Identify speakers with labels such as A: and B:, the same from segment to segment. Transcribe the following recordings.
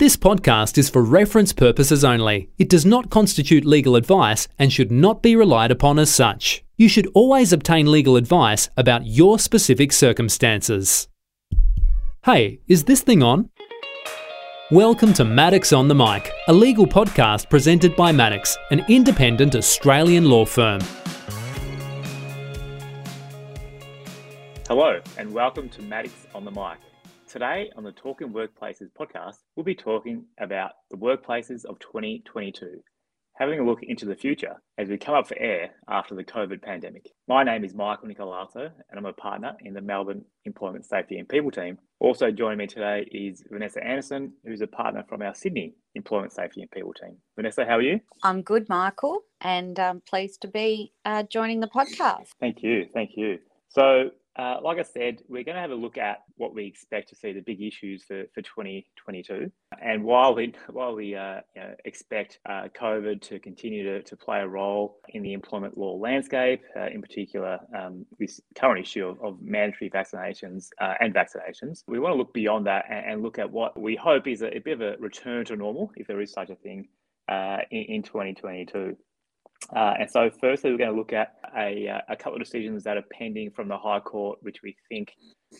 A: This podcast is for reference purposes only. It does not constitute legal advice and should not be relied upon as such. You should always obtain legal advice about your specific circumstances. Hey, is this thing on? Welcome to Maddocks on the Mic, a legal podcast presented by Maddocks, an independent Australian law firm.
B: Hello, and welcome to Maddocks on the Mic. Today on the Talking Workplaces podcast, we'll be talking about the workplaces of 2022, having a look into the future as we come up for air after the COVID pandemic. My name is Michael Nicolato, and I'm a partner in the Melbourne Employment Safety and People team. Also joining me today is Vanessa Anderson, who's a partner from our Sydney Employment Safety and People team. Vanessa, how are you?
C: I'm good, Michael, and I'm pleased to be uh, joining the podcast.
B: Thank you. Thank you. So, uh, like I said, we're going to have a look at what we expect to see the big issues for, for 2022. And while we while we uh, you know, expect uh, COVID to continue to, to play a role in the employment law landscape, uh, in particular um, this current issue of, of mandatory vaccinations uh, and vaccinations, we want to look beyond that and, and, look at what we hope is a, a, bit of a return to normal, if there is such a thing, uh, in, in 2022. Uh, and so, firstly, we're going to look at a, uh, a couple of decisions that are pending from the High Court, which we think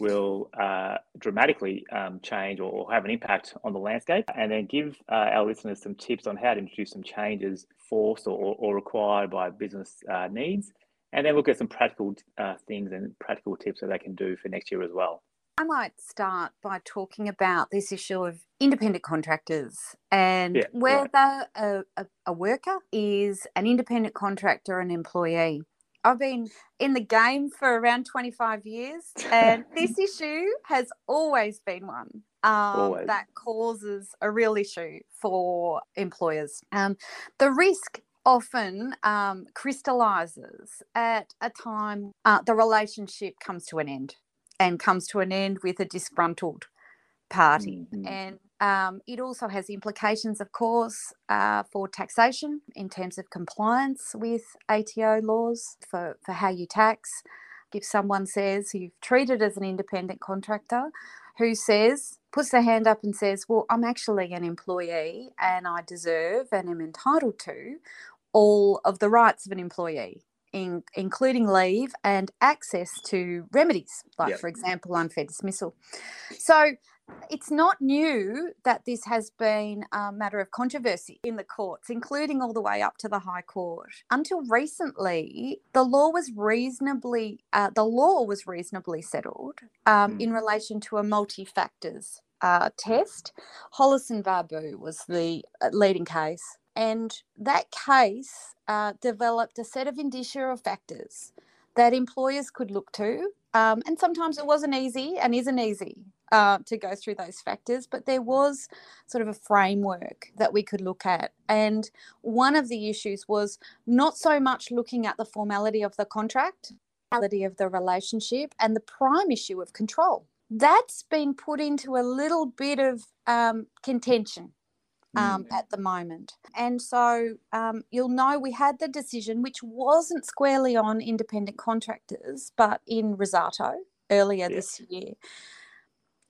B: will uh, dramatically um, change or have an impact on the landscape, and then give uh, our listeners some tips on how to introduce some changes forced or, or required by business uh, needs, and then look at some practical uh, things and practical tips that they can do for next year as well.
C: I might start by talking about this issue of independent contractors and yeah, whether right. a, a, a worker is an independent contractor or an employee. I've been in the game for around 25 years, and this issue has always been one um, that causes a real issue for employers. Um, the risk often um, crystallizes at a time uh, the relationship comes to an end and comes to an end with a disgruntled party. Mm-hmm. And um, it also has implications, of course, uh, for taxation in terms of compliance with ATO laws for, for how you tax. If someone says you've treated as an independent contractor who says, puts their hand up and says, Well, I'm actually an employee and I deserve and am entitled to all of the rights of an employee in, including leave and access to remedies, like, yep. for example, unfair dismissal. So it's not new that this has been a matter of controversy in the courts, including all the way up to the High Court. Until recently, the law was reasonably uh, the law was reasonably settled um, mm. in relation to a multi factors uh, test. Hollis and Vabu was the uh, leading case. And that case uh, developed a set of indicia of factors that employers could look to. Um, and sometimes it wasn't easy and isn't easy uh, to go through those factors, but there was sort of a framework that we could look at. And one of the issues was not so much looking at the formality of the contract, formality of the relationship, and the prime issue of control. That's been put into a little bit of um, contention um, mm. at the moment. And so um, you'll know we had the decision, which wasn't squarely on independent contractors, but in Rossato earlier this year.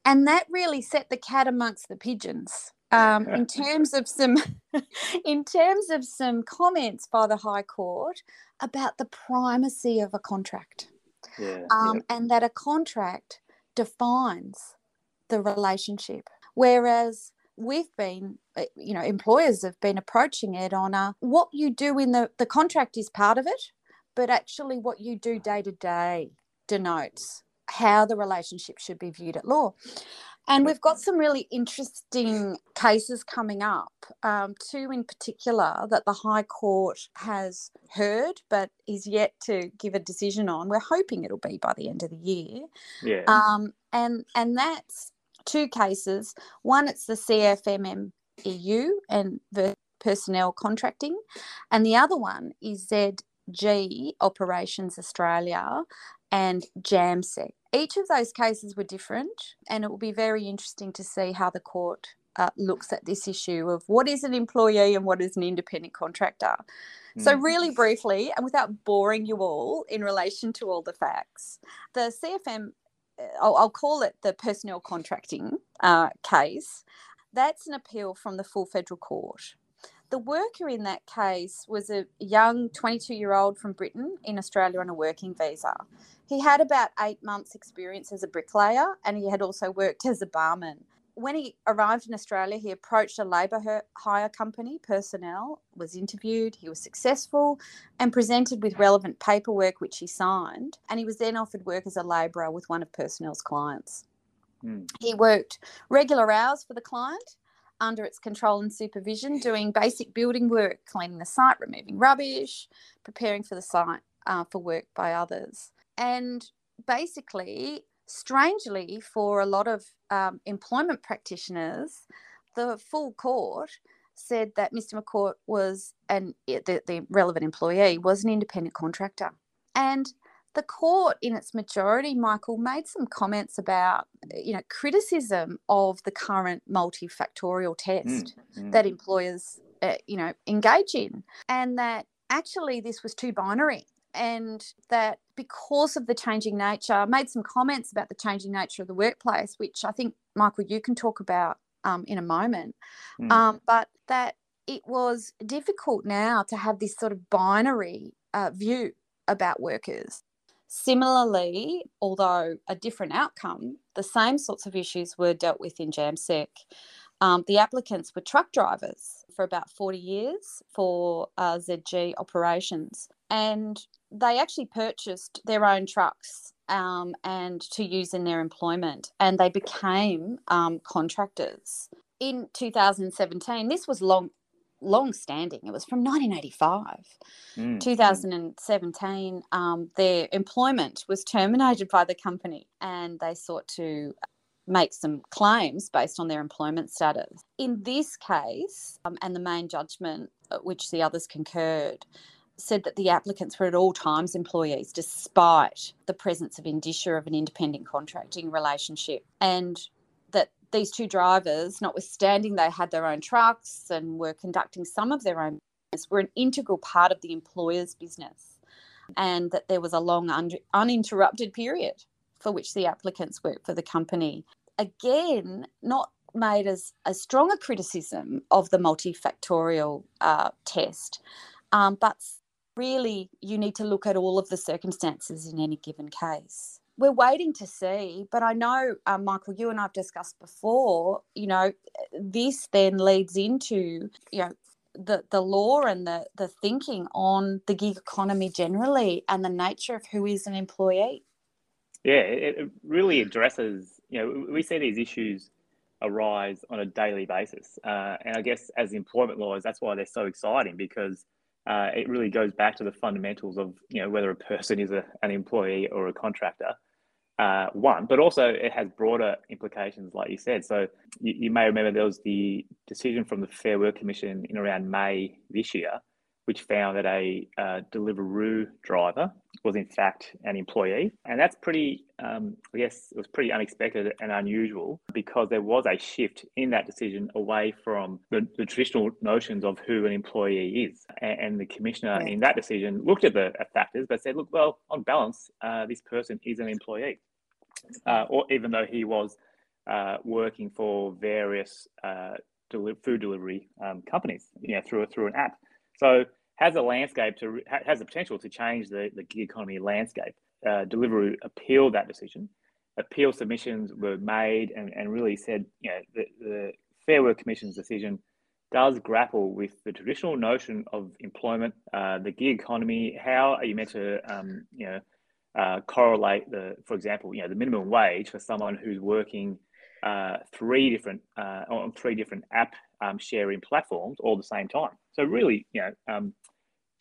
C: And that really set the cat amongst the pigeons. Um, in terms of some in terms of some comments by the High Court about the primacy of a contract, yeah, um, yeah. and that a contract defines the relationship, whereas we've been uh, you know employers have been approaching it on a, what you do in the the contract is part of it but actually what you do day to day denotes how the relationship should be viewed at law and we've got some really interesting cases coming up, um, two in particular that the High Court has heard but is yet to give a decision on. We're hoping it'll be by the end of the year.
B: Yeah.
C: Um, and and that's two cases. One, it's the CFMM EU and the personnel contracting, and the other one is ZG Operations Australia and Jamsek. Each of those cases were different, and it will be very interesting to see how the court uh, looks at this issue of what is an employee and what is an independent contractor. Mm. So, hmm. really briefly, and without boring you all in relation to all the facts, the CFM I'll, I'll, call it the personnel contracting uh, case. That's an appeal from the full federal court. The worker in that case was a young 22 year old from Britain in Australia on a working visa. He had about eight months' experience as a bricklayer and he had also worked as a barman. When he arrived in Australia, he approached a labour hire company, personnel, was interviewed, he was successful and presented with relevant paperwork which he signed, and he was then offered work as a labourer with one of personnel's clients. Mm. He worked regular hours for the client under its control and supervision, doing basic building work, cleaning the site, removing rubbish, preparing for the site uh, for work by others. And basically, strangely, for a lot of um, employment practitioners, the full court said that Mr. McCourt was, and the, the relevant employee was an independent contractor. And the court, in its majority, Michael, made some comments about, you know, criticism of the current multifactorial test mm, mm. that employers, uh, you know, engage in, and that actually this was too binary, and that because of the changing nature, made some comments about the changing nature of the workplace, which I think Michael, you can talk about um, in a moment, mm. um, but that it was difficult now to have this sort of binary uh, view about workers Similarly, although a different outcome, the same sorts of issues were dealt with in Jamsek. Um, the applicants were truck drivers for about 40 years for uh, ZG operations, and they actually purchased their own trucks um, and to use in their employment, and they became um, contractors. In 2017, this was long long standing. It was from 1985. Mm. 2017, um, their employment was terminated by the company and they sought to make some claims based on their employment status. In this case, um, and the main judgment, uh, which the others concurred, said that the applicants were at all times employees despite the presence of indicia of an independent contracting relationship and that these two drivers, notwithstanding they had their own trucks and were conducting some of their own business, were an integral part of the employer's business, and that there was a long un- uninterrupted period for which the applicants worked for the company. Again, not made as a stronger criticism of the multifactorial uh, test, um, but really you need to look at all of the circumstances in any given case we're waiting to see. But I know, um, Michael, you and I've discussed before. You know, this then leads into you know the the law and the the thinking on the gig economy generally and the nature of who is an employee.
B: Yeah, it really addresses. You know, we see these issues arise on a daily basis, uh, and I guess as employment lawyers, that's why they're so exciting because. Uh, it really goes back to the fundamentals of you know whether a person is a, an employee or a contractor, uh, one, but also it has broader implications, like you said. So you, you, may remember there was the decision from the Fair Work Commission in around May this year, which found that a uh, Deliveroo driver was in fact an employee, and that's pretty, um, I guess, it was pretty unexpected and unusual because there was a shift in that decision away from the, the traditional notions of who an employee is, and, and the commissioner yeah. in that decision looked at the factors but said, look, well, on balance, uh, this person is an employee uh, or even though he was uh, working for various uh, deli- food delivery um, companies, you know, through through an app. So has a landscape to has the potential to change the, the gig economy landscape. Uh, Deliveroo appealed that decision. Appeal submissions were made and, and really said, you know, the, the Fair Work Commission's decision does grapple with the traditional notion of employment, uh, the gig economy. How are you meant to, um, you know, uh, correlate the, for example, you know, the minimum wage for someone who's working uh, three different uh, on three different app um, sharing platforms all the same time. So really, you know, um,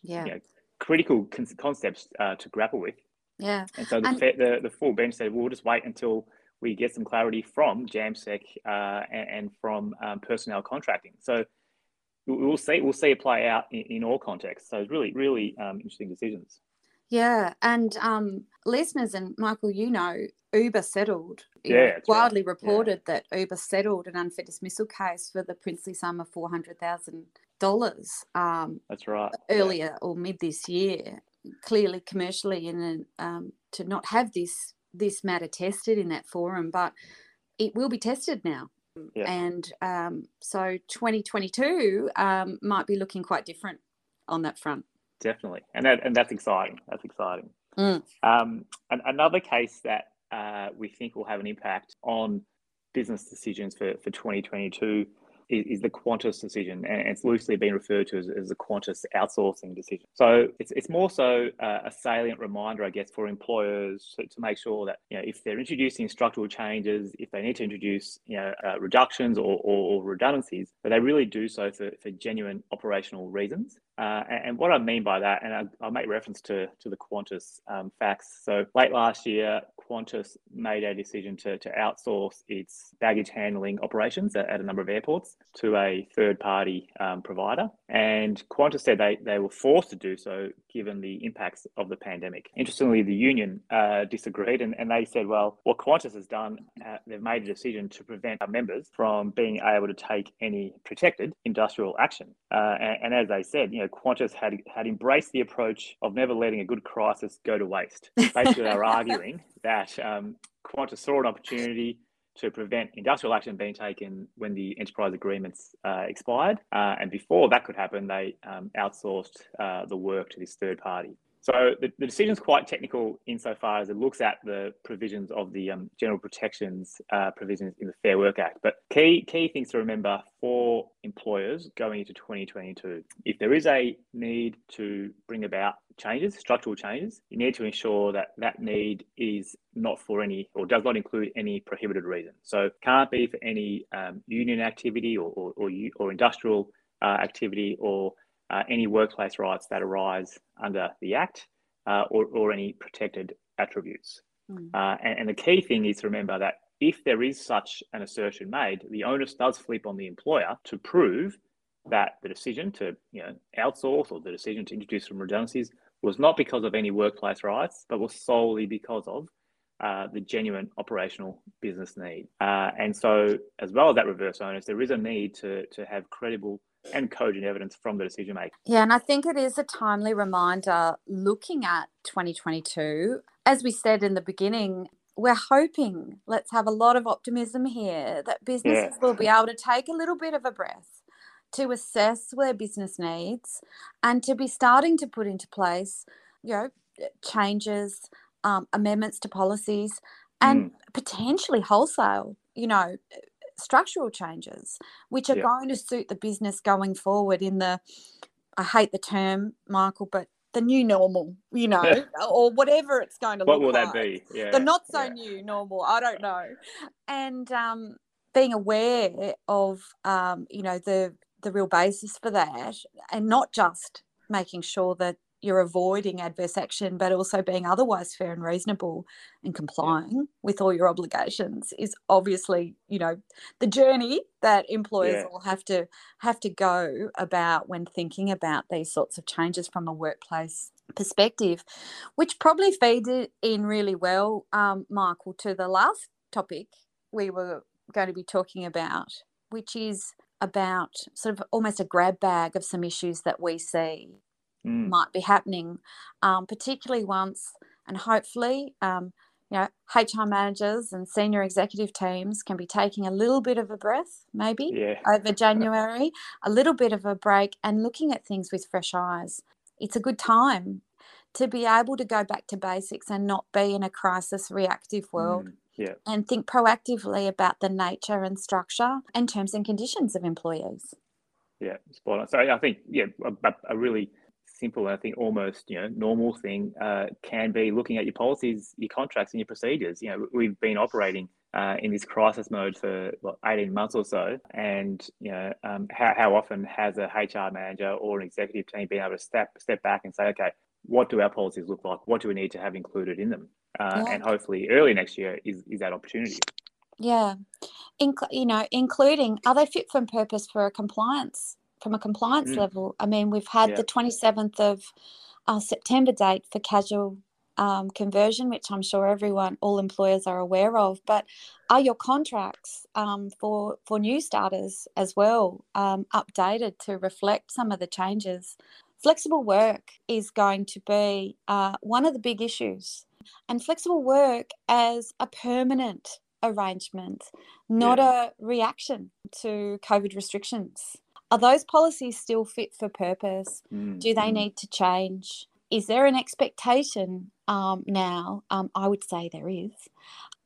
B: yeah, you know, critical con- concepts uh, to grapple with.
C: Yeah.
B: And so the, and- the, the full bench said we'll just wait until we get some clarity from Jamsek uh, and, and, from um, personnel contracting. So we'll see we'll see it play out in, in all contexts. So it's really really um, interesting decisions.
C: Yeah, and um, listeners and Michael, you know, Uber settled. Yeah, widely right. reported yeah. that Uber settled an unfair dismissal case for the princely sum of four hundred thousand um, dollars.
B: That's right.
C: Earlier yeah. or mid this year, clearly commercially, and um, to not have this this matter tested in that forum, but it will be tested now Yeah. And um, so 2022 um, might be looking quite different on that front.
B: Definitely, and that, and that's exciting. That's exciting.
C: Mm.
B: Um, and another case that uh, we think will have an impact on business decisions for, for 2022 is, is the Qantas decision, and it's loosely been referred to as, as the Qantas outsourcing decision. So it's, it's more so uh, a salient reminder, I guess, for employers to, to, make sure that you know if they're introducing structural changes, if they need to introduce you know uh, reductions or, or, or, redundancies, that they really do so for, for genuine operational reasons. Uh, and, and, what I mean by that, and I, will make reference to, to the Qantas um, facts. So late last year, Qantas made a decision to, to outsource its baggage handling operations at, at a number of airports to a third party um, provider. And Qantas said they, they were forced to do so given the impacts of the pandemic. Interestingly, the union uh, disagreed and, and they said, well, what Qantas has done, uh, they've made a decision to prevent our members from being able to take any protected industrial action. Uh, and, and, as they said, you know, Qantas had, had embraced the approach of never letting a good crisis go to waste. Basically, they were arguing that um, Qantas saw an opportunity to prevent industrial action being taken when the enterprise agreements uh, expired. Uh, and before that could happen, they um, outsourced uh, the work to this third party. So the, the decision is quite technical insofar as it looks at the provisions of the um, general protections uh, provisions in the Fair Work Act. But key key things to remember for employers going into 2022, if there is a need to bring about changes, structural changes, you need to ensure that that need is not for any or does not include any prohibited reason. So can't be for any um, union activity or or, or, or industrial uh, activity or uh, any workplace rights that arise under the Act uh, or, or any protected attributes. Mm. And, and the key thing is to remember that if there is such an assertion made, the onus does flip on the employer to prove that the decision to you know outsource or the decision to introduce some redundancies was not because of any workplace rights, but was solely because of uh, the genuine operational business need. Uh, and so, as well as that reverse onus, there is a need to to have credible and cogent evidence from the decision maker.
C: Yeah, and I think it is a timely reminder looking at 2022. As we said in the beginning, we're hoping, let's have a lot of optimism here, that businesses yeah. will be able to take a little bit of a breath to assess where business needs and to be starting to put into place, you know, changes, um, amendments to policies, and mm. potentially wholesale, you know, structural changes, which are yeah. going to suit the business going forward in the, I hate the term, Michael, but the new normal, you know, or whatever it's going to
B: what
C: look
B: like. What will that be? Yeah.
C: The not so yeah. new normal. I don't know. And um, being aware of, um, you know, the the real basis for that, and not just making sure that you're avoiding adverse action, but also being otherwise fair and reasonable and complying with all your obligations is obviously, you know, the journey that employers yeah. will have to have to go about when thinking about these sorts of changes from a workplace perspective, which probably feeds in really well, um, Michael, to the last topic we were going to be talking about, which is about sort of almost a grab bag of some issues that we see mm. might be happening, um, particularly once and hopefully, um, you know, HR managers and senior executive teams can be taking a little bit of a breath, maybe
B: yeah.
C: over January, a little bit of a break, and looking at things with fresh eyes. It's a good time to be able to go back to basics and not be in a crisis reactive world. Mm.
B: Yeah.
C: And think proactively about the nature and structure and terms and conditions of employees.
B: Yeah, spot on. So I think yeah, a, a really simple and I think almost you know normal thing uh, can be looking at your policies, your contracts, and your procedures. You know, we've been operating uh, in this crisis mode for what, 18 months or so, and you know, um, how, how often has a HR manager or an executive team been able to step step back and say, okay, what do our policies look like? What do we need to have included in them? Uh, yeah. And hopefully, early next year is is that opportunity.
C: Yeah, Inc- you know, including are they fit for purpose for a compliance from a compliance mm. level. I mean, we've had yeah. the 27th of uh, September date for casual um, conversion, which I'm sure everyone, all employers are aware of. But are your contracts um, for for new starters as well um, updated to reflect some of the changes? Flexible work is going to be uh, one of the big issues, and flexible work as a permanent arrangement, not yeah. a reaction to COVID restrictions. Are those policies still fit for purpose? Mm. Do they mm. need to change? Is there an expectation um, now? Um, I would say there is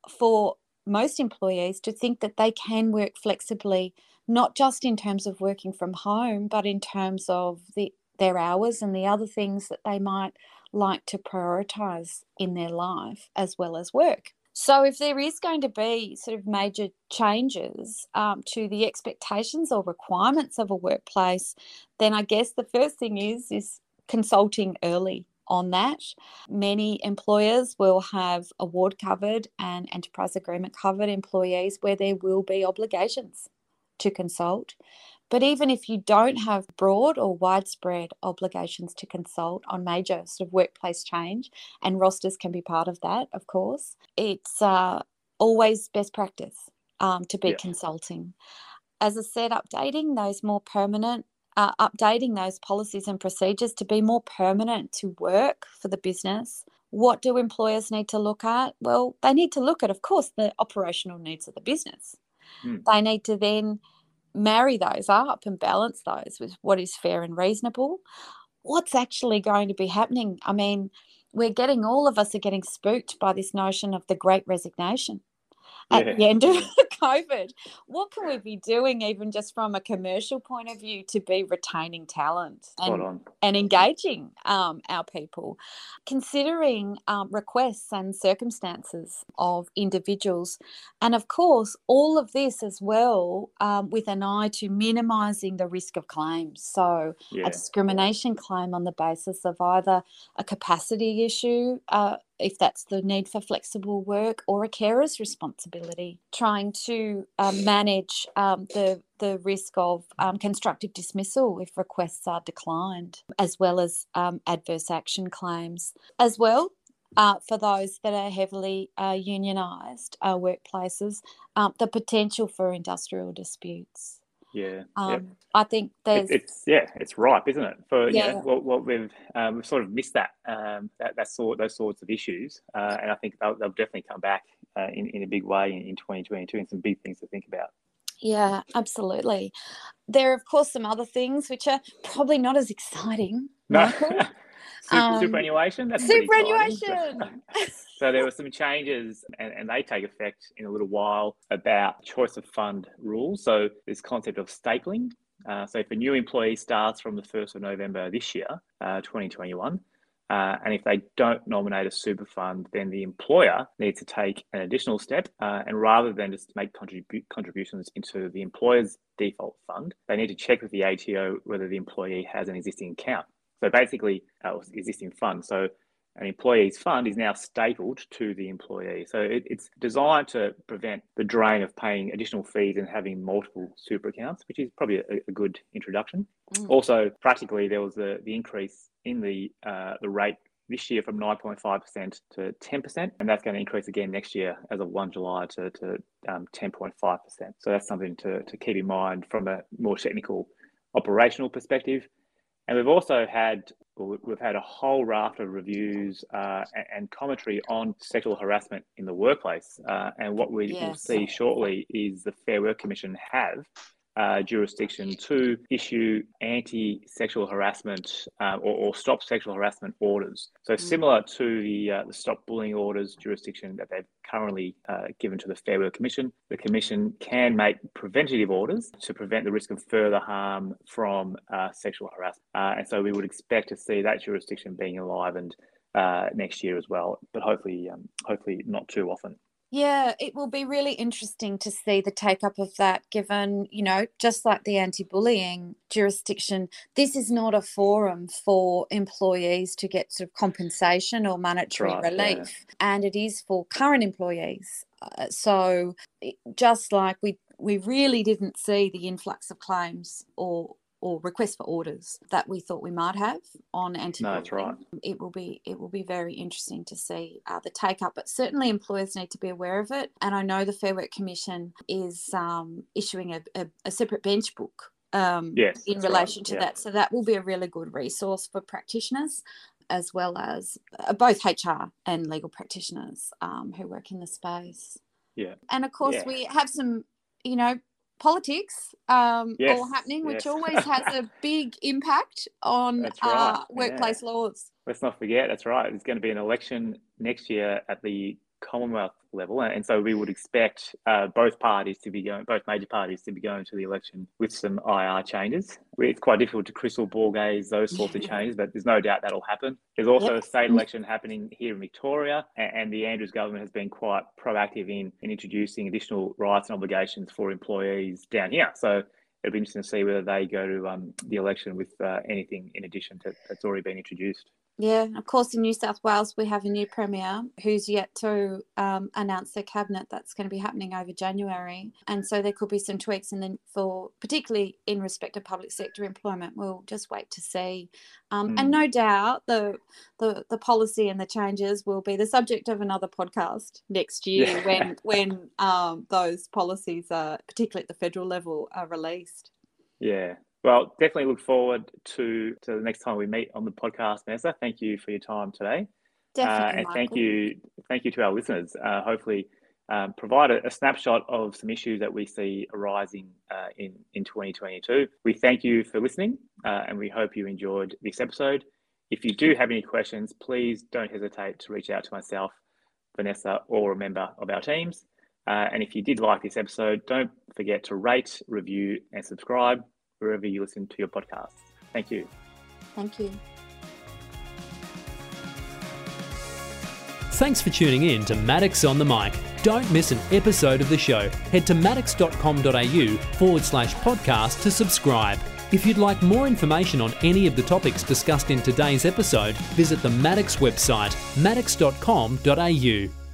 C: for most employees to think that they can work flexibly, not just in terms of working from home, but in terms of the, their hours and the other things that they might like to prioritize in their life as well as work. So, if there is going to be sort of major changes um, to the expectations or requirements of a workplace, then I guess the first thing is is consulting early on that. Many employers will have award covered and enterprise agreement covered employees where there will be obligations to consult. But even if you don't have broad or widespread obligations to consult on major sort of workplace change, and rosters can be part of that, of course, it's uh, always best practice um, to be yeah. consulting. As I said, updating those more permanent, uh, updating those policies and procedures to be more permanent to work for the business. What do employers need to look at? Well, they need to look at, of course, the operational needs of the business. Mm. They need to then marry those up and balance those with what is fair and reasonable, what's actually going to be happening? I mean, we're getting all of us are getting spooked by this notion of the great resignation at yeah. the end of COVID. What can we be doing, even just from a commercial point of view, to be retaining talent and, and engaging um, our people? Considering um, requests and circumstances of individuals. And of course, all of this as well um, with an eye to minimising the risk of claims. So, yeah. a discrimination claim on the basis of either a capacity issue, uh, if that's the need for flexible work or a carer's responsibility, trying to um, manage um, the the risk of um, constructive dismissal if requests are declined, as well as um, adverse action claims, as well. Uh, for those that are heavily uh, unionised uh, workplaces, um, the potential for industrial disputes.
B: Yeah, um, yep.
C: I think there's
B: it, it's yeah, it's ripe, isn't it? For yeah, you know, what, what we've um, we've sort of missed that um, that, that sort those sorts of issues, uh, and I think they'll, they'll definitely come back uh, in in a big way in, in 2022, and some big things to think about.
C: Yeah, absolutely. There are of course some other things which are probably not as exciting. No.
B: Super, um, superannuation.
C: That's superannuation.
B: so there were some changes, and, and they take effect in a little while about choice of fund rules. So this concept of stapling. Uh, so if a new employee starts from the 1st of November this year, uh, 2021, uh, and if they don't nominate a super fund, then the employer needs to take an additional step. Uh, and rather than just make contribu- contributions into the employer's default fund, they need to check with the ATO whether the employee has an existing account. So basically, uh, existing fund. So an employee's fund is now stapled to the employee. So it, it's designed to prevent the drain of paying additional fees and having multiple super accounts, which is probably a, a good introduction. Mm. Also, practically, there was the, the increase in the uh, the rate this year from 9.5% to 10%, and that's going to increase again next year as of 1 July to, to um, 10.5%. So that's something to, to keep in mind from a more technical operational perspective. And we've also had we've had a whole raft of reviews uh, and commentary on sexual harassment in the workplace. Uh, and what we yes. will see shortly is the Fair Work Commission have uh, jurisdiction to issue anti-sexual harassment uh, or, or, stop sexual harassment orders. So mm. similar to the uh, the stop bullying orders jurisdiction that they've currently uh, given to the Fair Work Commission, the Commission can make preventative orders to prevent the risk of further harm from uh, sexual harassment. Uh, and so we would expect to see that jurisdiction being enlivened next year as well, but hopefully, um, hopefully not too often.
C: Yeah, it will be really interesting to see the take up of that, given, you know, just like the anti bullying jurisdiction, this is not a forum for employees to get sort of compensation or monetary right, relief, yeah. and it is for current employees. Uh, so, just like we we really didn't see the influx of claims or or request for orders that we thought we might have on anti
B: no, that's right.
C: It will be it will be very interesting to see uh, the take up, but certainly employers need to be aware of it. And I know the Fair Work Commission is um, issuing a, a, a, separate bench book um,
B: yes,
C: in relation right. to yeah. that, so that will be a really good resource for practitioners as well as uh, both HR and legal practitioners um, who work in the space.
B: Yeah.
C: And of course, yeah. we have some, you know, politics um, yes. all happening, which yes. always has a big impact on right. uh, workplace yeah. laws.
B: Let's not forget, that's right. There's going to be an election next year at the Commonwealth level, and so we would expect uh, both parties to be going, both major parties to be going to the election with some IR changes. It's quite difficult to crystal ball gaze those sorts of changes, but there's no doubt that'll happen. There's also yep. a state election happening here in Victoria, and the Andrews government has been quite proactive in, in introducing additional rights and obligations for employees down here. So it'll be interesting to see whether they go to um, the election with uh, anything in addition to that's already been introduced.
C: Yeah, of course, in New South Wales, we have a new Premier who's yet to um, announce their cabinet. That's going to be happening over January. And so there could be some tweaks. And then, for particularly in respect of public sector employment, we'll just wait to see. Um, mm. And no doubt the, the, the policy and the changes will be the subject of another podcast next year yeah. when, when um, those policies, are, particularly at the federal level, are released.
B: Yeah, well, definitely look forward to, to the next time we meet on the podcast, Vanessa. Thank you for your time today.
C: Definitely, uh,
B: and
C: Michael.
B: thank you, thank you to our listeners. Uh, hopefully, um, provide a, a, snapshot of some issues that we see arising uh, in in 2022. We thank you for listening, uh, and we hope you enjoyed this episode. If you do have any questions, please don't hesitate to reach out to myself, Vanessa, or a member of our teams. Uh, and if you did like this episode, don't forget to rate, review, and subscribe wherever you listen to your podcasts. Thank you.
C: Thank you.
A: Thanks for tuning in to Maddocks on the Mic. Don't miss an episode of the show. Head to maddocks.com.au forward slash podcast to subscribe. If you'd like more information on any of the topics discussed in today's episode, visit the Maddocks website, maddocks.com.au.